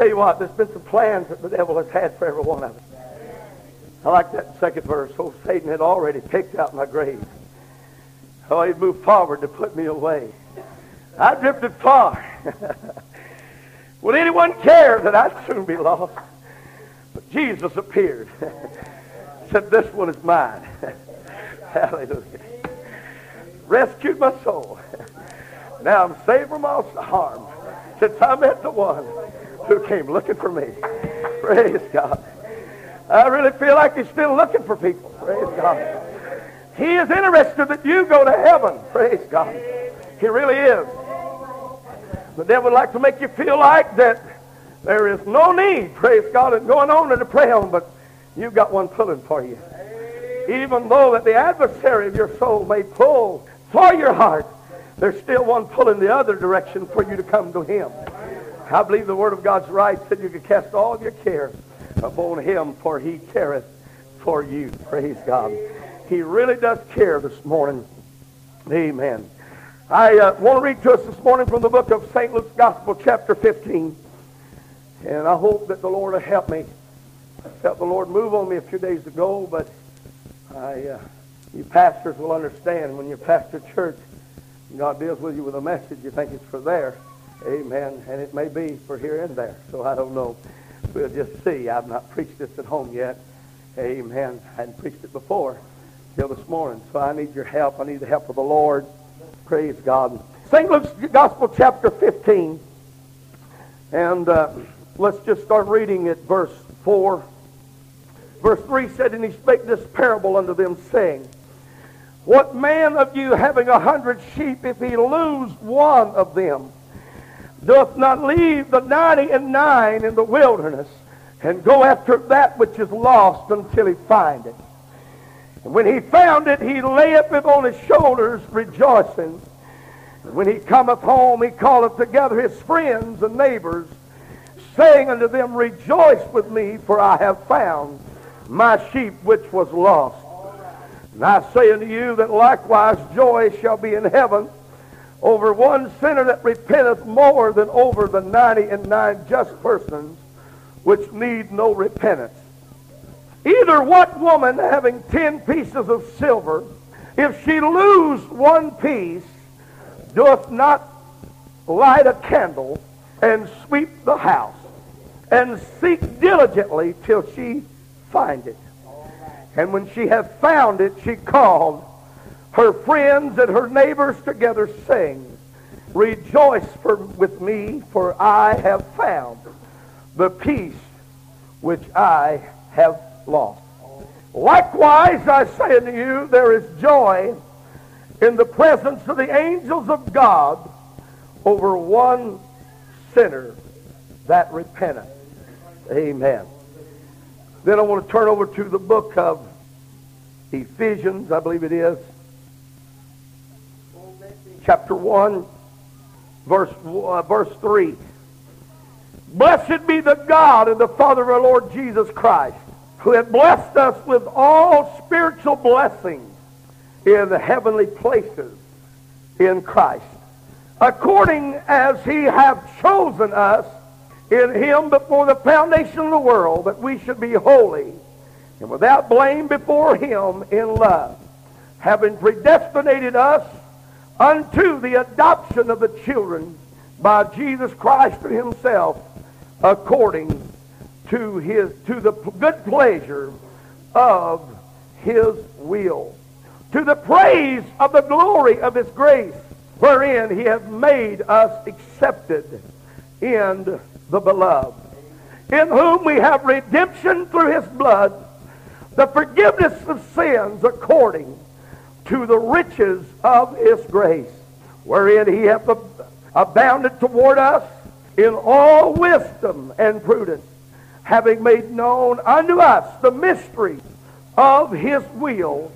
tell you what, there's been some plans that the devil has had for every one of us. I like that second verse. Oh, Satan had already picked out my grave. Oh, he'd moved forward to put me away. I drifted far. Would anyone care that I'd soon be lost? But Jesus appeared. Said, this one is mine. Hallelujah. Rescued my soul. Now I'm saved from all harm since I met the one who came looking for me. Praise God. I really feel like he's still looking for people. Praise God. He is interested that you go to heaven. Praise God. He really is. The devil would like to make you feel like that there is no need, praise God, in going on and to pray on, but you've got one pulling for you. Even though that the adversary of your soul may pull for your heart, there's still one pulling the other direction for you to come to him. I believe the word of God's right that you can cast all of your care upon him, for he careth for you. Praise God. He really does care this morning. Amen. I uh, want to read to us this morning from the book of St. Luke's Gospel, chapter 15. And I hope that the Lord will help me. I felt the Lord move on me a few days ago, but I, uh, you pastors will understand when you pastor church, God deals with you with a message, you think it's for there. Amen. And it may be for here and there. So I don't know. We'll just see. I've not preached this at home yet. Amen. I hadn't preached it before till this morning. So I need your help. I need the help of the Lord. Praise God. St. Luke's Gospel, chapter 15. And uh, let's just start reading at verse 4. Verse 3 said, And he spake this parable unto them, saying, What man of you having a hundred sheep, if he lose one of them, doth not leave the ninety and nine in the wilderness, and go after that which is lost until he find it? And when he found it, he layeth it on his shoulders, rejoicing. And when he cometh home, he calleth together his friends and neighbors, saying unto them, Rejoice with me, for I have found my sheep which was lost. And I say unto you that likewise joy shall be in heaven over one sinner that repenteth more than over the ninety and nine just persons which need no repentance. Either what woman having ten pieces of silver, if she lose one piece, doth not light a candle and sweep the house and seek diligently till she find it. And when she hath found it, she called her friends and her neighbors together, sing, Rejoice for, with me, for I have found the peace which I have lost. Likewise, I say unto you, there is joy in the presence of the angels of God over one sinner that repenteth. Amen. Then I want to turn over to the book of Ephesians, I believe it is. Chapter 1, verse, uh, verse 3. Blessed be the God and the Father of our Lord Jesus Christ who had blessed us with all spiritual blessings in the heavenly places in Christ, according as he hath chosen us in him before the foundation of the world, that we should be holy and without blame before him in love, having predestinated us unto the adoption of the children by Jesus Christ himself, according to his to the good pleasure of his will. To the praise of the glory of his grace wherein he hath made us accepted in the beloved. In whom we have redemption through his blood the forgiveness of sins according to the riches of his grace wherein he hath abounded toward us in all wisdom and prudence having made known unto us the mystery of his will,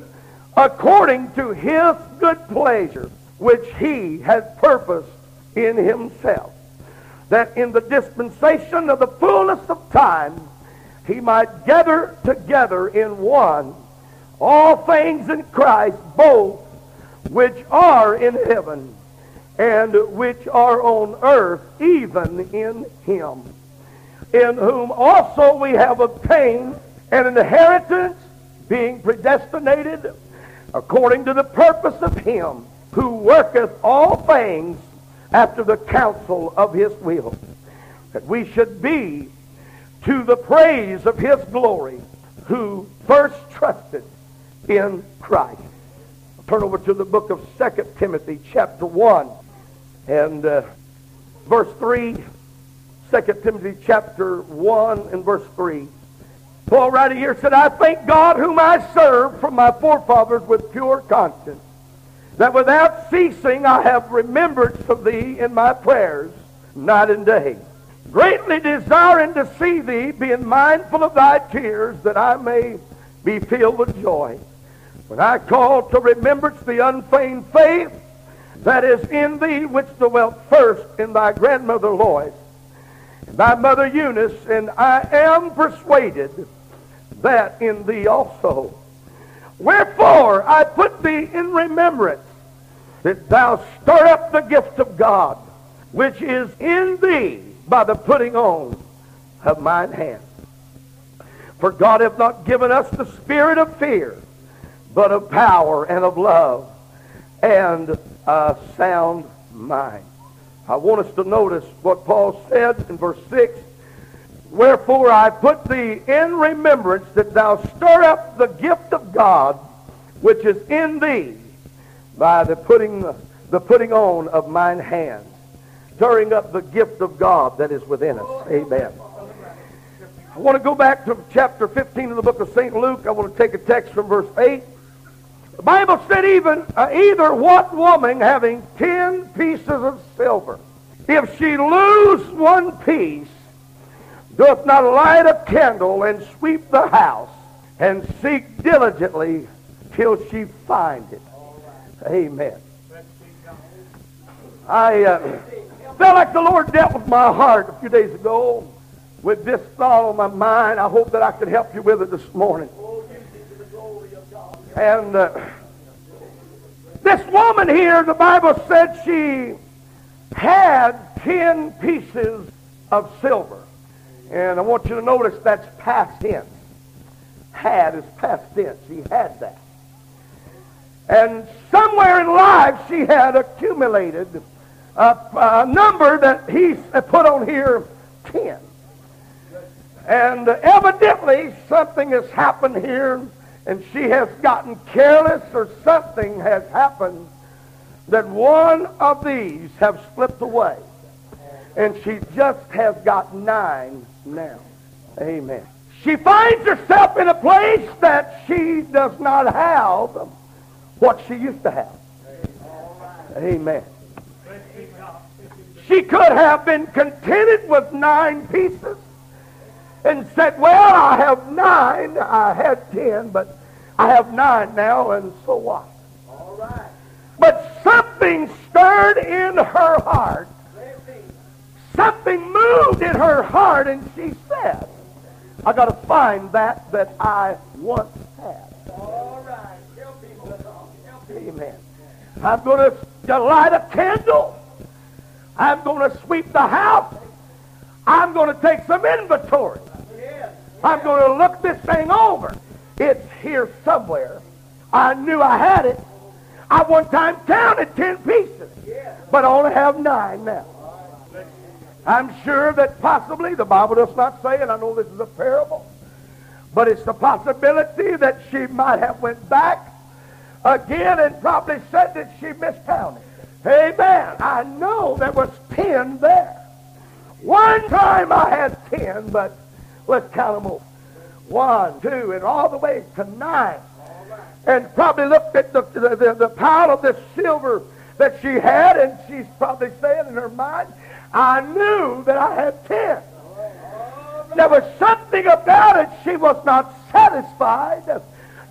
according to his good pleasure, which he had purposed in himself, that in the dispensation of the fullness of time he might gather together in one all things in Christ, both which are in heaven and which are on earth, even in him in whom also we have obtained an inheritance, being predestinated according to the purpose of him who worketh all things after the counsel of his will, that we should be to the praise of his glory, who first trusted in Christ. Turn over to the book of 2 Timothy, chapter 1, and uh, verse 3. 2 Timothy chapter 1 and verse 3. Paul right here said, I thank God whom I serve from my forefathers with pure conscience, that without ceasing I have remembrance of thee in my prayers night and day, greatly desiring to see thee, being mindful of thy tears, that I may be filled with joy. When I call to remembrance the unfeigned faith that is in thee, which dwelt first in thy grandmother Lois, thy mother Eunice, and I am persuaded that in thee also. Wherefore I put thee in remembrance that thou stir up the gift of God, which is in thee by the putting on of mine hand. For God hath not given us the spirit of fear, but of power and of love and a sound mind. I want us to notice what Paul said in verse 6. Wherefore I put thee in remembrance that thou stir up the gift of God which is in thee by the putting, the putting on of mine hands. Stirring up the gift of God that is within us. Amen. I want to go back to chapter 15 of the book of St. Luke. I want to take a text from verse 8. The Bible said even uh, either what woman having ten pieces of silver, if she lose one piece, doth not light a candle and sweep the house and seek diligently till she find it. Amen. I uh, felt like the Lord dealt with my heart a few days ago with this thought on my mind. I hope that I could help you with it this morning. And uh, this woman here, the Bible said she had ten pieces of silver. And I want you to notice that's past tense. Had is past tense. She had that. And somewhere in life she had accumulated a, a number that he put on here, ten. And evidently something has happened here and she has gotten careless or something has happened that one of these have slipped away. And she just has got nine now. Amen. She finds herself in a place that she does not have what she used to have. Amen. She could have been contented with nine pieces and said, well, I have nine. I had ten, but I have nine now, and so what? All right. But something stirred in her heart. Something moved in her heart, and she said, I got to find that that I once had. All right. Help me, Help me. Amen. I'm going to light a candle. I'm going to sweep the house. I'm going to take some inventory. I'm going to look this thing over. It's here somewhere. I knew I had it. I one time counted ten pieces, but I only have nine now. I'm sure that possibly, the Bible does not say, and I know this is a parable, but it's the possibility that she might have went back again and probably said that she miscounted. Amen. I know there was ten there. One time I had ten, but Let's count them over. One, two, and all the way to nine. And probably looked at the, the, the, the pile of this silver that she had, and she's probably saying in her mind, I knew that I had ten. There was something about it she was not satisfied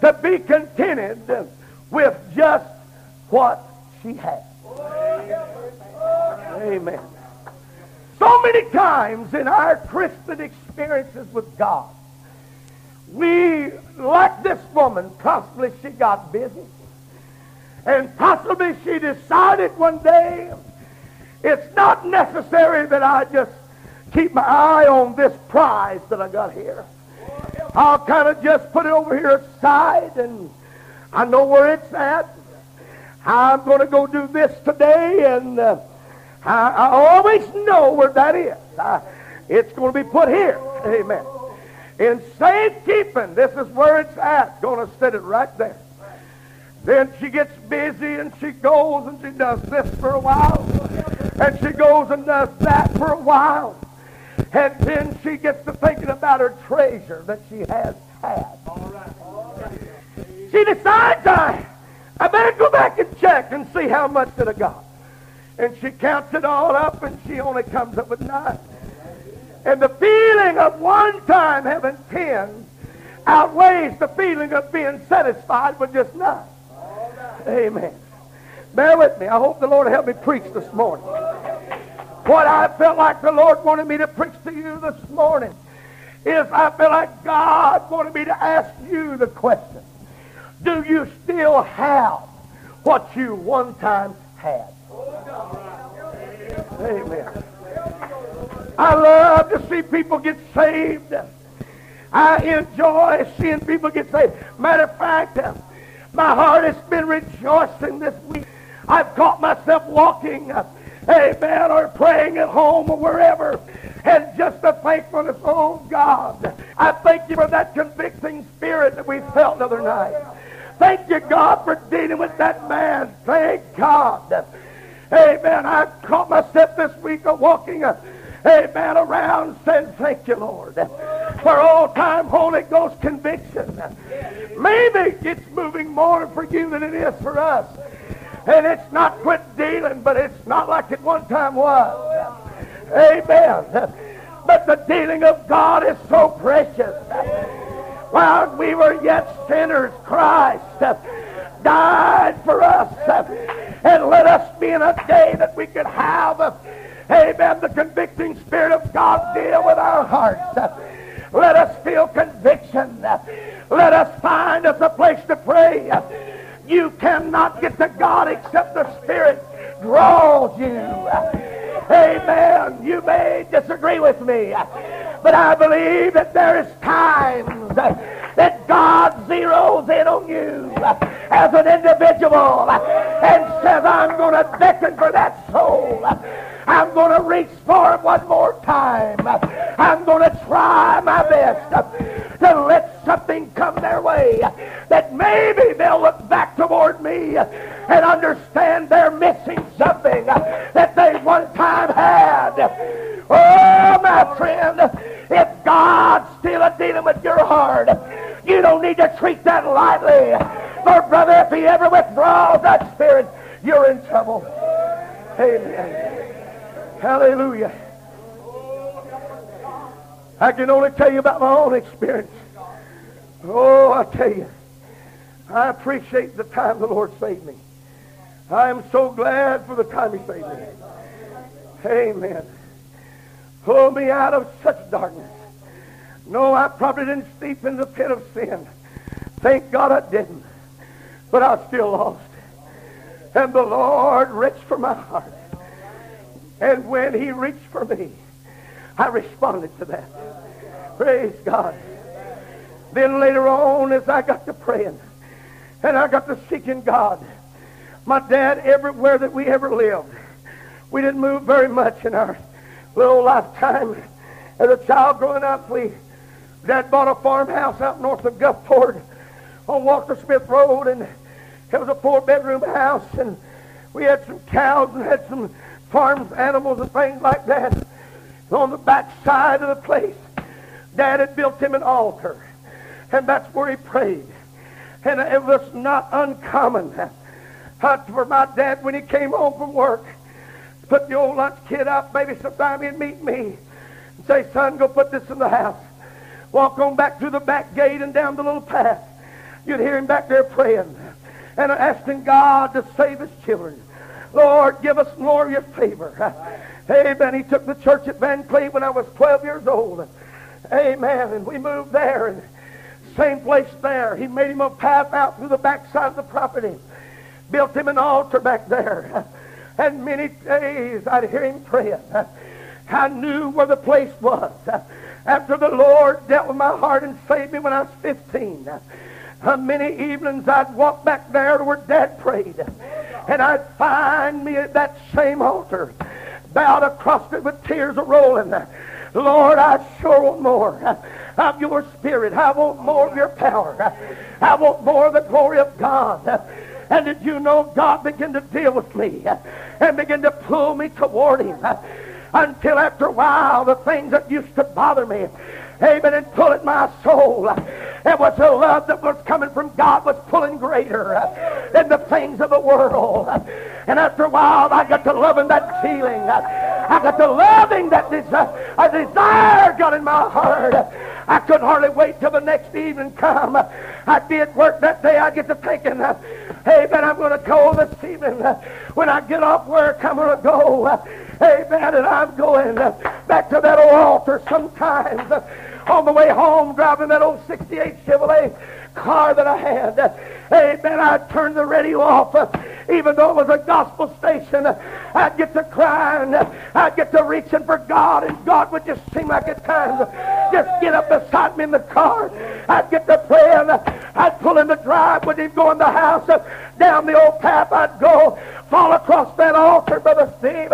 to be contented with just what she had. Amen. So many times in our Christian experiences with God, we, like this woman, possibly she got busy. And possibly she decided one day, it's not necessary that I just keep my eye on this prize that I got here. I'll kind of just put it over here aside and I know where it's at. I'm going to go do this today and uh, I, I, always know where that is. I, it's going to be put here. Amen. In safekeeping, this is where it's at. Going to set it right there. Then she gets busy and she goes and she does this for a while. And she goes and does that for a while. And then she gets to thinking about her treasure that she has had. She decides, I, I better go back and check and see how much that I got. And she counts it all up and she only comes up with nine. And the feeling of one time having ten outweighs the feeling of being satisfied with just nine. Amen. Bear with me. I hope the Lord help me preach this morning. What I felt like the Lord wanted me to preach to you this morning is I feel like God wanted me to ask you the question. Do you still have what you one time had? Amen. I love to see people get saved. I enjoy seeing people get saved. Matter of fact, my heart has been rejoicing this week. I've caught myself walking, amen, or praying at home or wherever. And just the thankfulness, oh God, I thank you for that convicting spirit that we felt the other night. Thank you, God, for dealing with that man. Thank God. Amen. I caught myself this week of walking, uh, amen, around saying, Thank you, Lord, for all time Holy Ghost conviction. Maybe it's moving more for you than it is for us. And it's not quit dealing, but it's not like it one time was. Amen. But the dealing of God is so precious. While we were yet sinners, Christ died for us and let us be in a day that we could have, amen, the convicting Spirit of God deal with our hearts. Let us feel conviction. Let us find us a place to pray. You cannot get to God except the Spirit draws you. Amen. You may disagree with me, but I believe that there is times that God zeroes in on you as an individual and says, I'm going to beckon for that soul. I'm going to reach for it one more time. I'm going to try my best to let something come their way that maybe they'll look back toward me and understand they're missing something treat that lightly. For, brother, if he ever withdraws that spirit, you're in trouble. Amen. Hallelujah. I can only tell you about my own experience. Oh, I tell you, I appreciate the time the Lord saved me. I am so glad for the time He saved me. Amen. Pull me out of such darkness. No, I probably didn't steep in the pit of sin. Thank God I didn't. But I still lost. And the Lord reached for my heart. And when he reached for me, I responded to that. Praise God. Then later on, as I got to praying, and I got to seeking God, my dad, everywhere that we ever lived, we didn't move very much in our little lifetime. As a child growing up, we Dad bought a farmhouse out north of Gulfport on Walker Smith Road, and it was a four-bedroom house, and we had some cows and had some farm animals, and things like that. On the back side of the place, Dad had built him an altar, and that's where he prayed. And it was not uncommon uh, for my dad when he came home from work, to put the old lunch kit up, maybe sometime he'd meet me and say, son, go put this in the house. Walk on back through the back gate and down the little path. You'd hear him back there praying and asking God to save his children. Lord, give us more of your favor. Amen. He took the church at Vancleave when I was 12 years old. Amen. And we moved there. And same place there. He made him a path out through the backside of the property. Built him an altar back there. And many days I'd hear him praying. I knew where the place was. After the Lord dealt with my heart and saved me when I was 15, uh, many evenings I'd walk back there to where Dad prayed, and I'd find me at that same altar, bowed across it with tears a rolling. Lord, I sure want more of your spirit. I want more of your power. I want more of the glory of God. And did you know God began to deal with me and begin to pull me toward him until after a while the things that used to bother me amen, and pull at my soul. It was the love that was coming from God was pulling greater uh, than the things of the world. And after a while, I got to loving that feeling. I got to loving that desire. A desire got in my heart. I couldn't hardly wait till the next evening come. I'd be at work that day. I'd get to thinking, uh, hey, man, I'm going to go this evening. When I get off work, I'm going to go. Hey, man, and I'm going uh, back to that old altar sometimes on the way home driving that old 68 Chevrolet car that I had. Amen. I'd turn the radio off. Even though it was a gospel station, I'd get to crying. I'd get to reaching for God, and God would just seem like at times just get up beside me in the car. I'd get to praying. I'd pull in the drive with him, go in the house. Down the old path I'd go, fall across that altar, Brother Steve.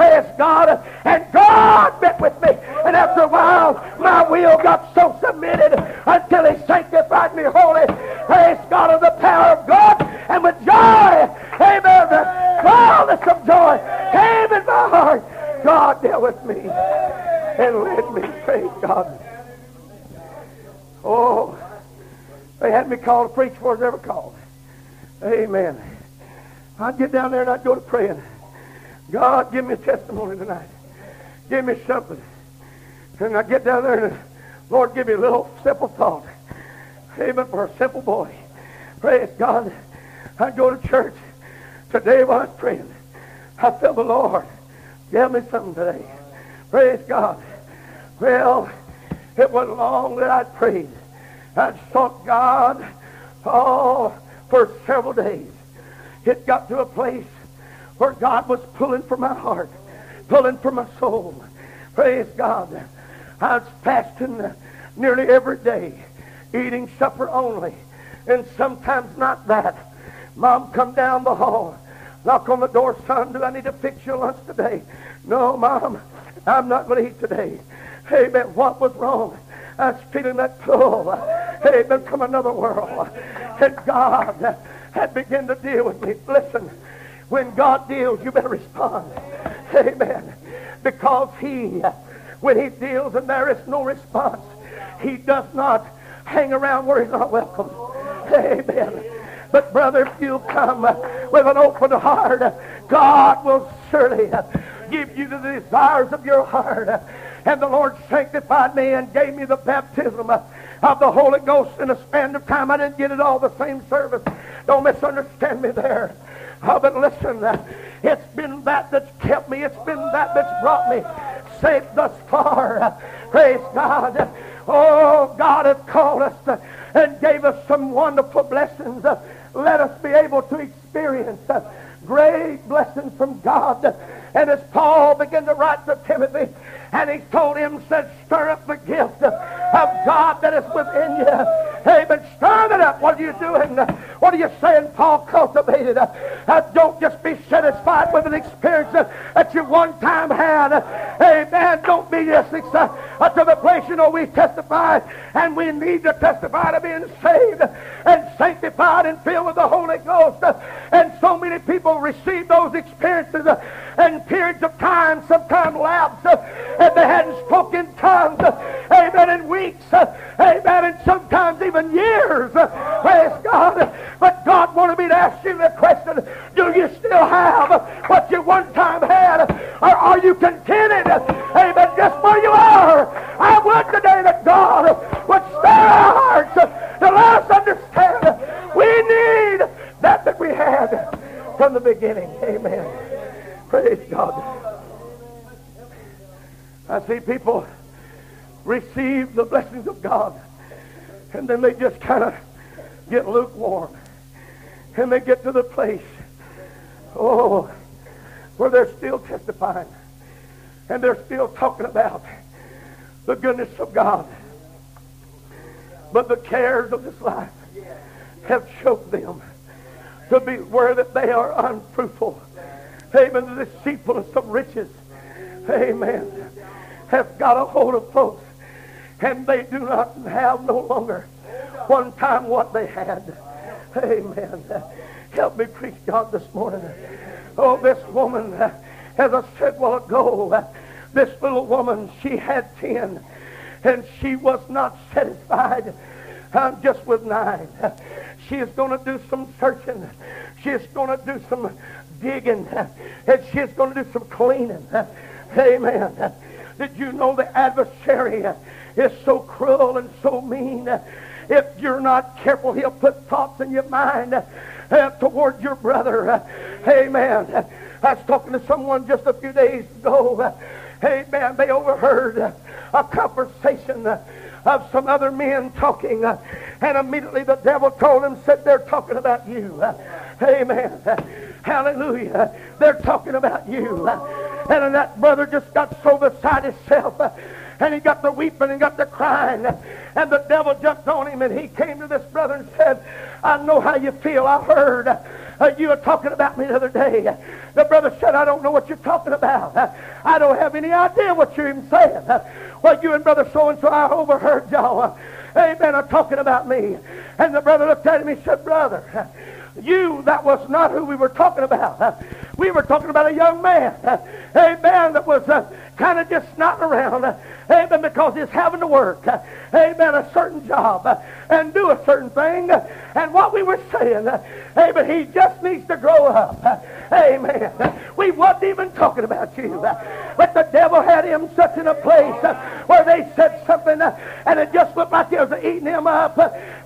Praise God. And God met with me. And after a while, my will got so submitted until he sanctified me holy. Praise God of the power of God. And with joy, amen, the fullness of joy came in my heart. God dealt with me and led me. Praise God. Oh, they had me called to preach before I was ever called. Amen. I'd get down there and I'd go to praying. God, give me a testimony tonight. Give me something. And I get down there and Lord, give me a little simple thought. Amen for a simple boy. Praise God. I go to church. Today while I was praying, I felt the Lord give me something today. Praise God. Well, it wasn't long that I'd prayed. I'd sought God oh, for several days. It got to a place where God was pulling for my heart, pulling for my soul. Praise God. I was fasting nearly every day, eating supper only, and sometimes not that. Mom come down the hall, knock on the door, son, do I need to fix your lunch today? No, Mom, I'm not going to eat today. Hey, Amen. What was wrong? I was feeling that pull. Amen. From another world. And God had begun to deal with me. Listen, when God deals, you better respond. Amen. Because He, when He deals and there is no response, He does not hang around where He's not welcome. Amen. But brother, if you come with an open heart, God will surely give you the desires of your heart. And the Lord sanctified me and gave me the baptism of the Holy Ghost in a span of time. I didn't get it all the same service. Don't misunderstand me there. Oh, but listen, uh, it's been that that's kept me. It's been that that's brought me safe thus far. Praise God. Oh, God has called us uh, and gave us some wonderful blessings. Let us be able to experience uh, great blessings from God. And as Paul began to write to Timothy, and he told him, said, stir up the gift of God that is within you. Hey, but stir it up. What are you doing? What are you saying, Paul? Cultivated. Uh, don't just be satisfied with an experience uh, that you one time had. Amen. Don't be just uh, to the place, you know, we testify, and we need to testify to being saved and sanctified and filled with the Holy Ghost. And so many people receive those experiences and periods of time, sometimes lapse, and they hadn't spoken tongues, amen, in weeks, then they just kind of get lukewarm and they get to the place, oh, where they're still testifying And they're still talking about the goodness of God. But the cares of this life have choked them to be where that they are unfruitful. Amen. The deceitfulness of riches. Amen. Has got a hold of folks. And they do not have no longer one time what they had. Amen. Help me preach God this morning. Oh, this woman, as I said while ago, this little woman, she had ten, and she was not satisfied just with nine. She is going to do some searching. She is going to do some digging, and she is going to do some cleaning. Amen. Did you know the adversary is so cruel and so mean? If you're not careful, he'll put thoughts in your mind uh, toward your brother. Uh, amen. I was talking to someone just a few days ago. Uh, amen. They overheard uh, a conversation of some other men talking, and immediately the devil told them, said, they're talking about you. Amen. Hallelujah. They're talking about you. And that brother just got so beside himself. And he got the weeping and got the crying. And the devil jumped on him and he came to this brother and said, I know how you feel. I heard uh, you were talking about me the other day. The brother said, I don't know what you're talking about. I don't have any idea what you're even saying. Well, you and brother so-and-so, I overheard y'all. Amen, are talking about me. And the brother looked at him and said, brother, you, that was not who we were talking about. We were talking about a young man, amen, that was uh, kind of just snotting around, amen, because he's having to work, amen, a certain job and do a certain thing. And what we were saying, amen, he just needs to grow up. Amen. We wasn't even talking about you. But the devil had him such in a place where they said something and it just looked like it was eating him up.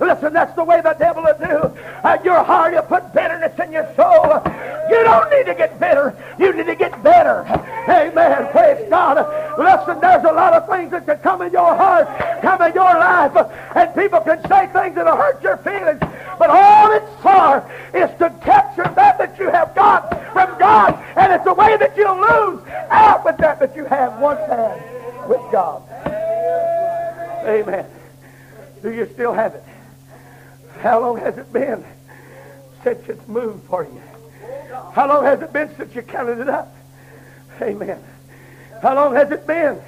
Listen, that's the way the devil will do. And your heart, will put bitterness in your soul. You don't need to get bitter. You need to get better. Amen. Praise God. Listen, there's a lot of things that can come in your heart, come in your life, and people can say things that'll hurt your feelings. But all it's for is to capture that that you have got from God. And it's a way that you'll lose out with that that you have once had with God. Amen. Do you still have it? How long has it been since it's moved for you? How long has it been since you counted it up? Amen. How long has it been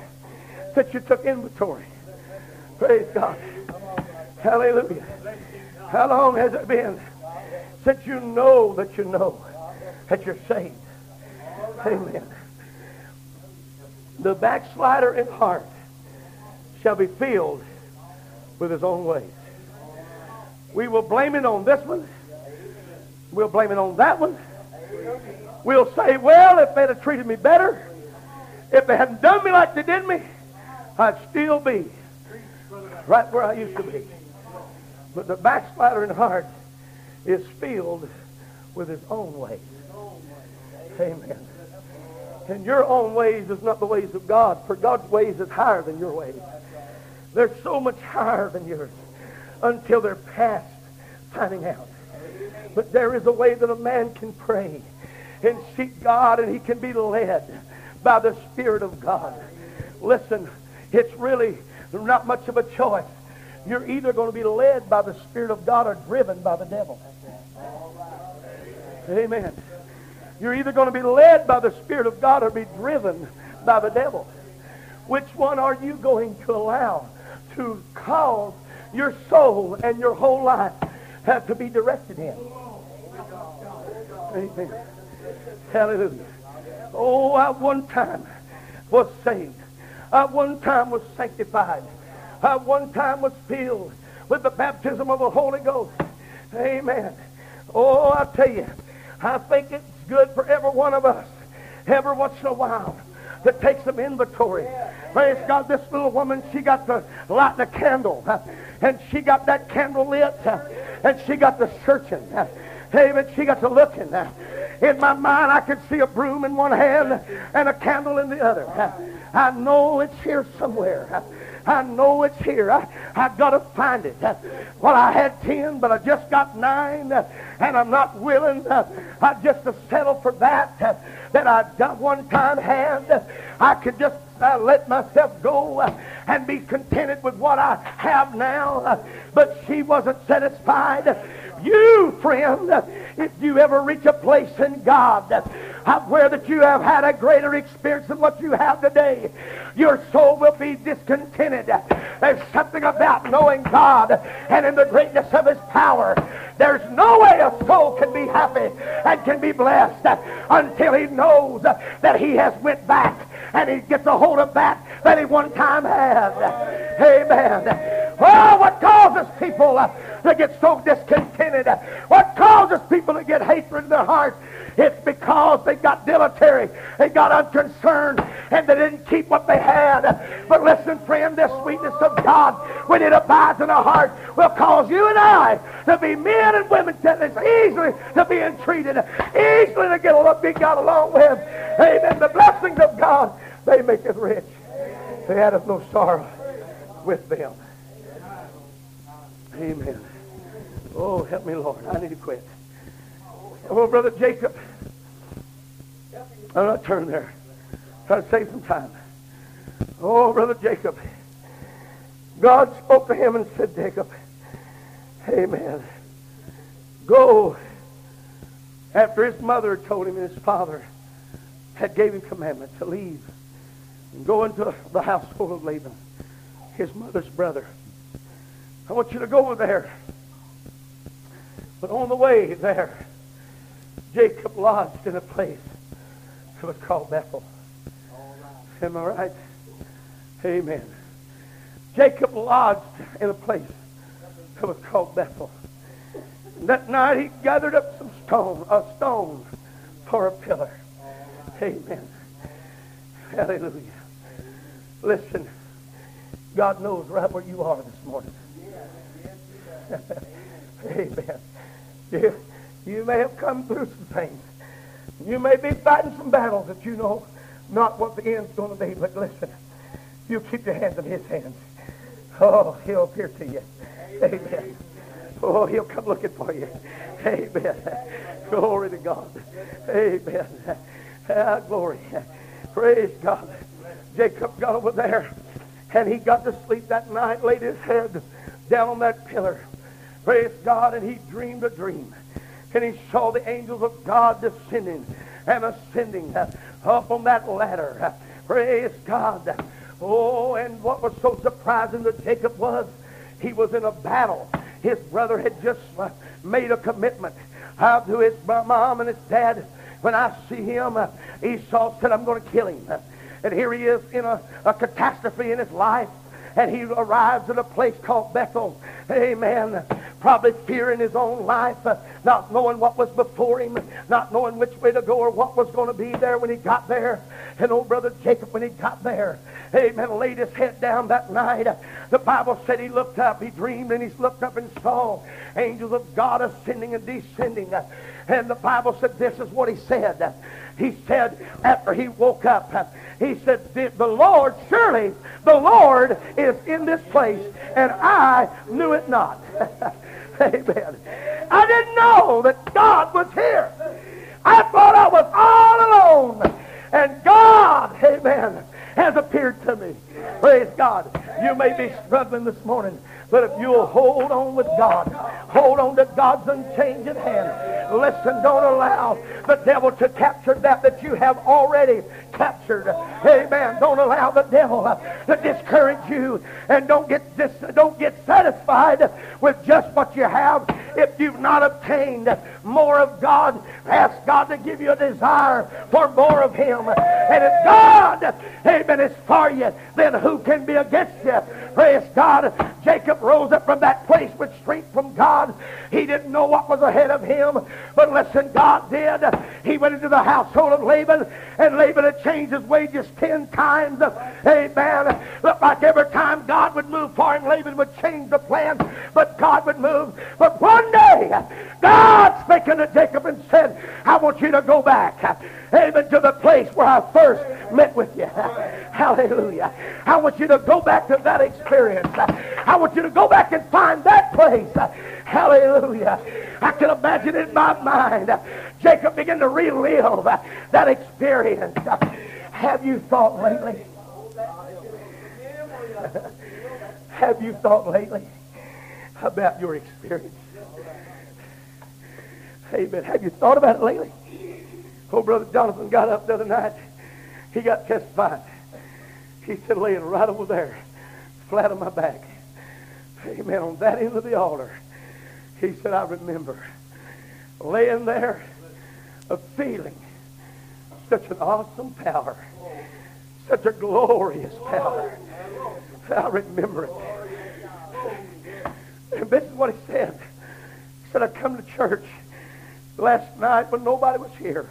since you took inventory? Praise God. Hallelujah. How long has it been since you know that you know that you're saved? Amen. The backslider in heart shall be filled with his own ways. We will blame it on this one. We'll blame it on that one. We'll say, well, if they'd have treated me better, if they hadn't done me like they did me, I'd still be right where I used to be. But the backslider in heart is filled with his own ways. Amen. And your own ways is not the ways of God, for God's ways is higher than your ways. They're so much higher than yours until they're past finding out. But there is a way that a man can pray and seek God and he can be led by the Spirit of God. Listen, it's really not much of a choice. You're either going to be led by the Spirit of God or driven by the devil. Amen. You're either going to be led by the Spirit of God or be driven by the devil. Which one are you going to allow to cause your soul and your whole life have to be directed in? Amen. Hallelujah. Oh, I one time was saved. I one time was sanctified. I one time was filled with the baptism of the Holy Ghost. Amen. Oh, I tell you, I think it's good for every one of us every once in a while to take some inventory. Praise God, this little woman, she got to light the candle. And she got that candle lit. And she got to searching. Amen. She got to looking. In my mind, I could see a broom in one hand and a candle in the other. I know it's here somewhere. I know it's here. I, I've got to find it. Well, I had ten, but I just got nine, and I'm not willing I just to settle for that that I got one time had. I could just uh, let myself go uh, and be contented with what I have now. Uh, but she wasn't satisfied. You, friend, if you ever reach a place in God where that you have had a greater experience than what you have today, your soul will be discontented. There's something about knowing God and in the greatness of his power. There's no way a soul can be happy and can be blessed until he knows that he has went back and he gets a hold of that that he one time had. Amen. Oh, what causes people to get so discontented? What causes people to get hatred in their hearts? It's because they got dilatory, they got unconcerned, and they didn't keep what they had. But listen, friend, this sweetness of God, when it abides in our heart, will cause you and I to be men and women that is easily to be entreated, easily to get along, be got along with. Amen. The blessings of God, they make us rich. They add us no sorrow with them. Amen. Oh, help me, Lord. I need to quit. Oh, Brother Jacob. I'm not turning there. Try to save some time. Oh, Brother Jacob. God spoke to him and said, Jacob, Amen. Go. After his mother told him and his father had gave him commandment to leave and go into the household of Laban, his mother's brother. I want you to go over there. But on the way there, Jacob lodged in a place that was called Bethel. Am I right? Amen. Jacob lodged in a place that was called Bethel. And that night he gathered up some stone, a stone for a pillar. Amen. Hallelujah. Listen, God knows right where you are this morning. Amen. You, you may have come through some things. You may be fighting some battles that you know not what the end's going to be, but listen, you keep your hands in his hands. Oh, he'll appear to you. Amen. Oh, he'll come looking for you. Amen. Glory to God. Amen. Ah, glory. Praise God. Jacob got over there and he got to sleep that night, laid his head down on that pillar. Praise God. And he dreamed a dream. And he saw the angels of God descending and ascending up on that ladder. Praise God. Oh, and what was so surprising to Jacob was he was in a battle. His brother had just uh, made a commitment uh, to his mom and his dad. When I see him, uh, Esau said, I'm going to kill him. And here he is in a, a catastrophe in his life and he arrives at a place called Bethel. Amen. Probably fearing his own life, uh, not knowing what was before him, not knowing which way to go or what was going to be there when he got there. And old brother Jacob, when he got there, amen, laid his head down that night. The Bible said he looked up, he dreamed, and he looked up and saw angels of God ascending and descending. And the Bible said this is what he said. He said after he woke up, he said, the Lord, surely the Lord is in this place, and I knew it not. Amen. I didn't know that God was here. I thought I was all alone. And God, amen, has appeared to me. Praise God. You may be struggling this morning but if you'll hold on with God, hold on to God's unchanging hand. Listen, don't allow the devil to capture that that you have already captured. Amen. Don't allow the devil to discourage you and don't get dis- don't get satisfied with just what you have if you've not obtained more of God. Ask God to give you a desire for more of Him. And if God, amen, is for you, then who can be against you? Praise God. Jacob rose up from that place with strength from God. He didn't know what was ahead of him. But listen, God did. He went into the household of Laban, and Laban had changed his wages ten times. Amen. Looked like every time God would move for him, Laban would change the plan, but God would move. But one day, God spake unto Jacob and said, I want you to go back. Amen. To the place where I first met with you. Hallelujah. I want you to go back to that experience. I want you to go back and find that place. Hallelujah. I can imagine in my mind Jacob began to relive that experience. Have you thought lately? Have you thought lately about your experience? Amen. Have you thought about it lately? Oh, Brother Jonathan got up the other night. He got testified. He said, laying right over there, flat on my back. Amen. On that end of the altar. He said, I remember laying there, a feeling such an awesome power, such a glorious power. I remember it. And this is what he said. He said, I come to church last night when nobody was here.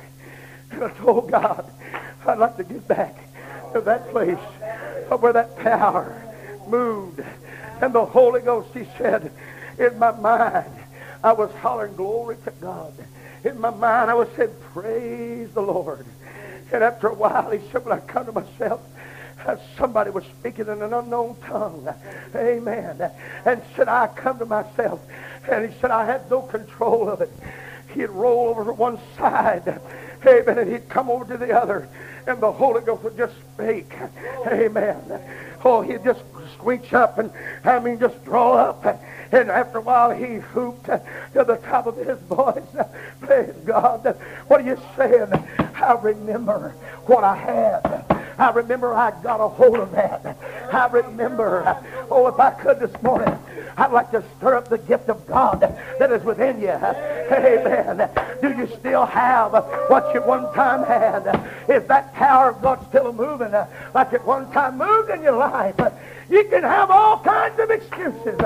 And I told God, I'd like to get back to that place where that power moved. And the Holy Ghost, he said, in my mind, I was hollering glory to God. In my mind, I was saying, praise the Lord. And after a while, he said, when I come to myself, uh, somebody was speaking in an unknown tongue. Amen. And said, I come to myself. And he said, I had no control of it. He'd roll over to one side. Amen. And he'd come over to the other. And the Holy Ghost would just speak. Amen. Oh, he'd just screech up and, I mean, just draw up. And after a while, he hooped to the top of his voice. Praise God. What are you saying? I remember what I had. I remember I got a hold of that. I remember, oh, if I could this morning, I'd like to stir up the gift of God that is within you. Amen. Do you still have what you one time had? Is that power of God still moving like it one time moved in your life? You can have all kinds of excuses.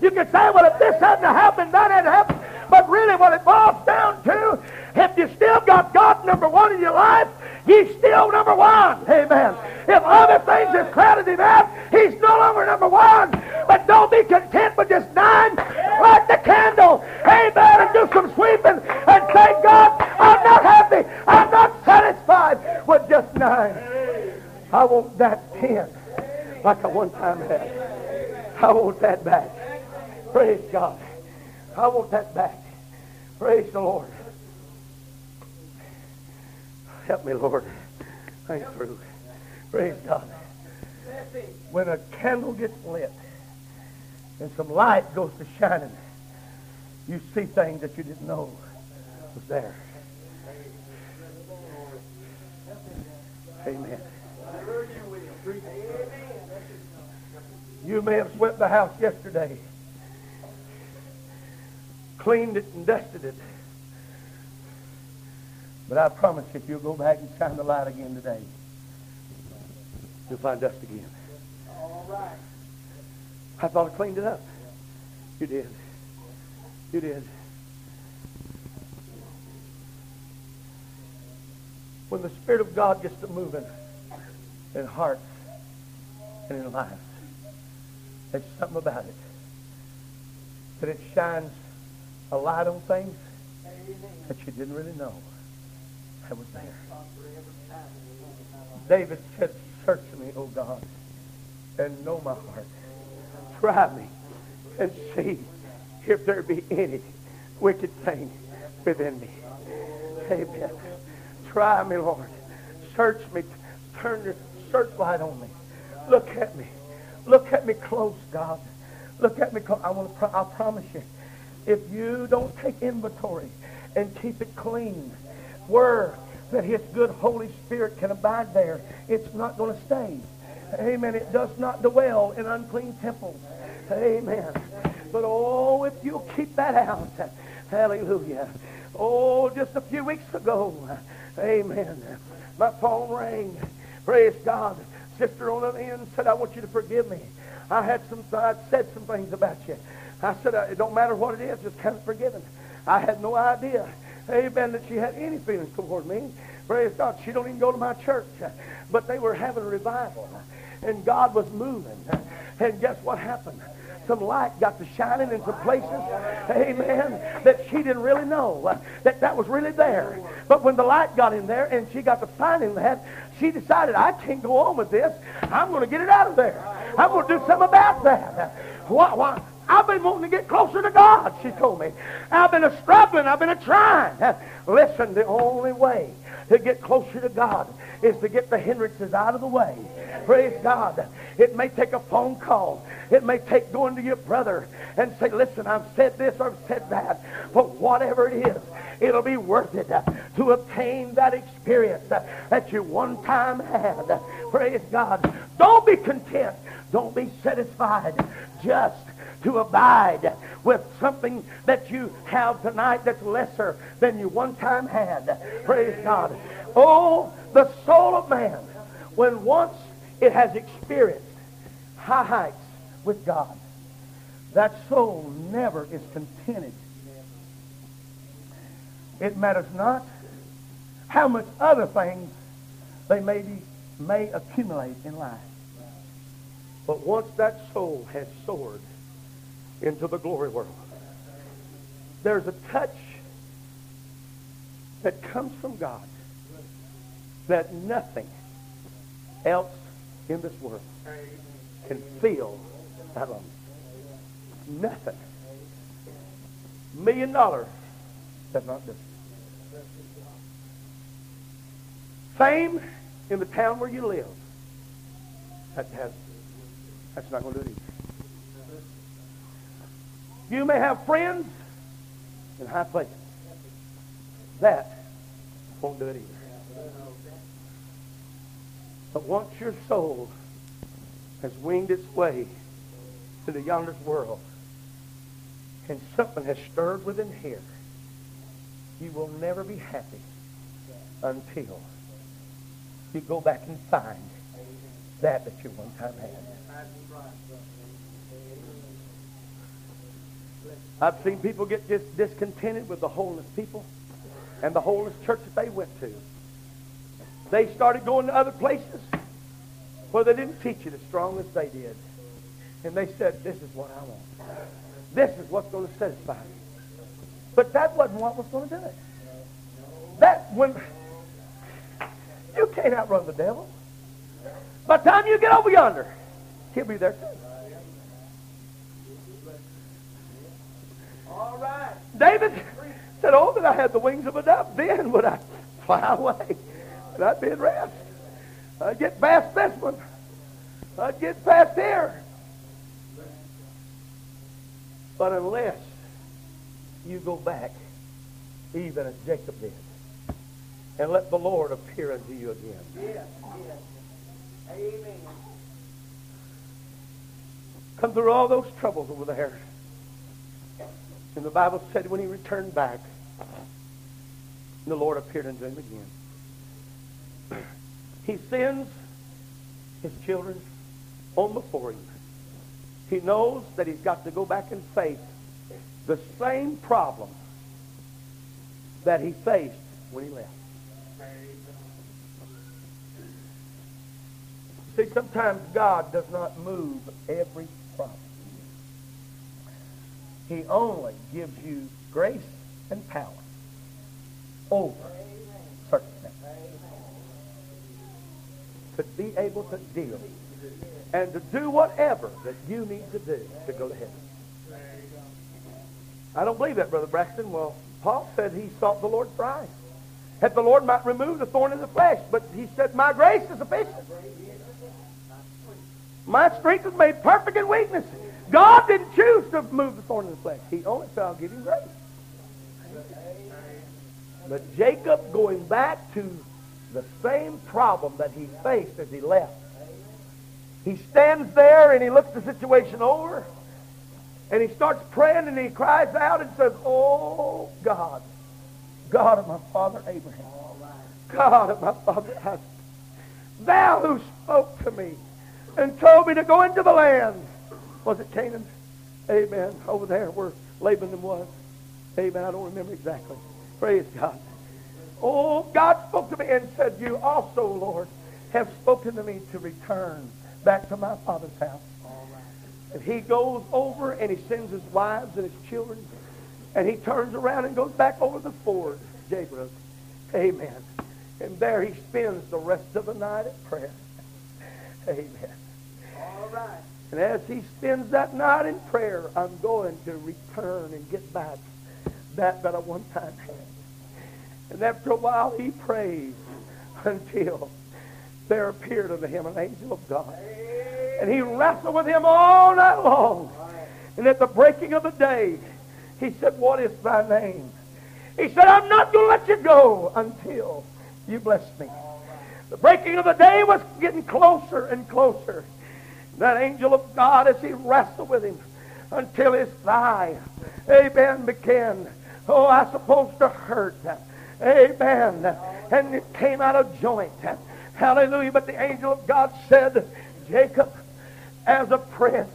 You can say, well, if this hadn't happened, that hadn't happened. But really what it boils down to, if you still got God number one in your life, He's still number one. Amen. If other things have crowded him out, he's no longer number one. But don't be content with just nine. Light the candle. Amen. And do some sweeping and say, God, I'm not happy. I'm not satisfied with just nine. I want that ten like I one time had. I want that back. Praise God. I want that back. Praise the Lord. Help me, Lord. I'm through. Praise God. When a candle gets lit and some light goes to shining, you see things that you didn't know was there. Amen. You may have swept the house yesterday, cleaned it and dusted it. But I promise you, if you'll go back and shine the light again today, you'll find dust again. All right. I thought I cleaned it up. You did. You did. When the Spirit of God gets to moving in hearts and in lives, there's something about it. That it shines a light on things that you didn't really know that was there. David said, Search me, O God, and know my heart. Try me and see if there be any wicked thing within me. Amen. Try me, Lord. Search me. Turn your searchlight on me. Look at me. Look at me close, God. Look at me close. I want to. Pro- I promise you, if you don't take inventory and keep it clean, where that His good Holy Spirit can abide there, it's not going to stay. Amen. It does not dwell in unclean temples. Amen. But oh, if you'll keep that out, hallelujah. Oh, just a few weeks ago, amen. My phone rang. Praise God. Sister on the end said, I want you to forgive me. I had some, I said some things about you. I said, uh, it don't matter what it is, just kind of forgiven. I had no idea amen, that she had any feelings toward me. Praise God. She don't even go to my church. But they were having a revival. And God was moving. And guess what happened? Some light got to shining in some places, amen, that she didn't really know that that was really there. But when the light got in there and she got to finding that, she decided, I can't go on with this. I'm going to get it out of there. I'm going to do something about that. Why, why, I've been wanting to get closer to God, she told me. I've been a struggling. I've been a trying. Listen, the only way to get closer to God is to get the hindrances out of the way. Praise God. It may take a phone call. It may take going to your brother and say, listen, I've said this or I've said that. But whatever it is, it'll be worth it to obtain that experience that you one time had. Praise God. Don't be content. Don't be satisfied. Just to abide with something that you have tonight that's lesser than you one time had. Praise God. Oh, the soul of man, when once it has experienced high heights with God, that soul never is contented. It matters not how much other things they may, be, may accumulate in life. But once that soul has soared into the glory world. There's a touch that comes from God that nothing else in this world can feel that love. Nothing. Million dollars does not do it. Fame in the town where you live, that has, that's not going to do it either. You may have friends in high places. That won't do it either. But once your soul has winged its way to the yonder world and something has stirred within here, you will never be happy until you go back and find that that you one time had. I've seen people get just discontented with the holiness people and the holiness church that they went to. They started going to other places where they didn't teach it as strong as they did. And they said, this is what I want. This is what's going to satisfy me. But that wasn't what was going to do it. That when you can't outrun the devil. By the time you get over yonder, he'll be there too. David said, Oh, that I had the wings of a dove. Then would I fly away. And I'd be at rest. I'd get past this one. I'd get past here. But unless you go back, even as Jacob did, and let the Lord appear unto you again. Yes, yes. Amen. Come through all those troubles over there. And the Bible said when he returned back, the Lord appeared unto him again. He sends his children on before him. He knows that he's got to go back and face the same problem that he faced when he left. See, sometimes God does not move every. He only gives you grace and power over things. To be able to deal and to do whatever that you need to do to go to heaven. I don't believe that, Brother Braxton. Well, Paul said he sought the Lord thrice. That the Lord might remove the thorn in the flesh. But he said, My grace is sufficient. My strength is made perfect in weakness. God didn't choose to move the thorn in the flesh. He only said, I'll give him grace. But Jacob going back to the same problem that he faced as he left. He stands there and he looks the situation over and he starts praying and he cries out and says, Oh God, God of my father Abraham, God of my father Isaac, thou who spoke to me and told me to go into the land was it Canaan? Amen. Over there where Laban was. Amen. I don't remember exactly. Praise God. Oh, God spoke to me and said, You also, Lord, have spoken to me to return back to my father's house. And he goes over and he sends his wives and his children. And he turns around and goes back over the ford, Jabruz. Amen. And there he spends the rest of the night at prayer. Amen. All right. And as he spends that night in prayer, I'm going to return and get back that that I one time had. And after a while, he prays until there appeared unto him an angel of God. And he wrestled with him all night long. And at the breaking of the day, he said, What is thy name? He said, I'm not going to let you go until you bless me. The breaking of the day was getting closer and closer. That angel of God, as he wrestled with him until his thigh, amen, began, oh, I suppose to hurt. Amen. And it came out of joint. Hallelujah. But the angel of God said, Jacob, as a prince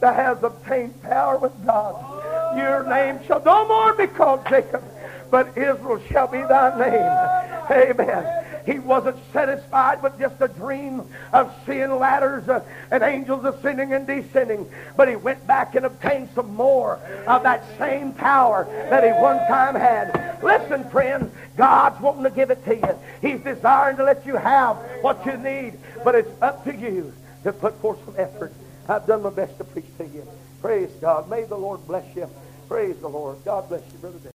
that has obtained power with God, your name shall no more be called Jacob, but Israel shall be thy name. Amen. He wasn't satisfied with just a dream of seeing ladders uh, and angels ascending and descending, but he went back and obtained some more of that same power that he one time had. Listen, friend, God's wanting to give it to you. He's desiring to let you have what you need, but it's up to you to put forth some effort. I've done my best to preach to you. Praise God. May the Lord bless you. Praise the Lord. God bless you, Brother.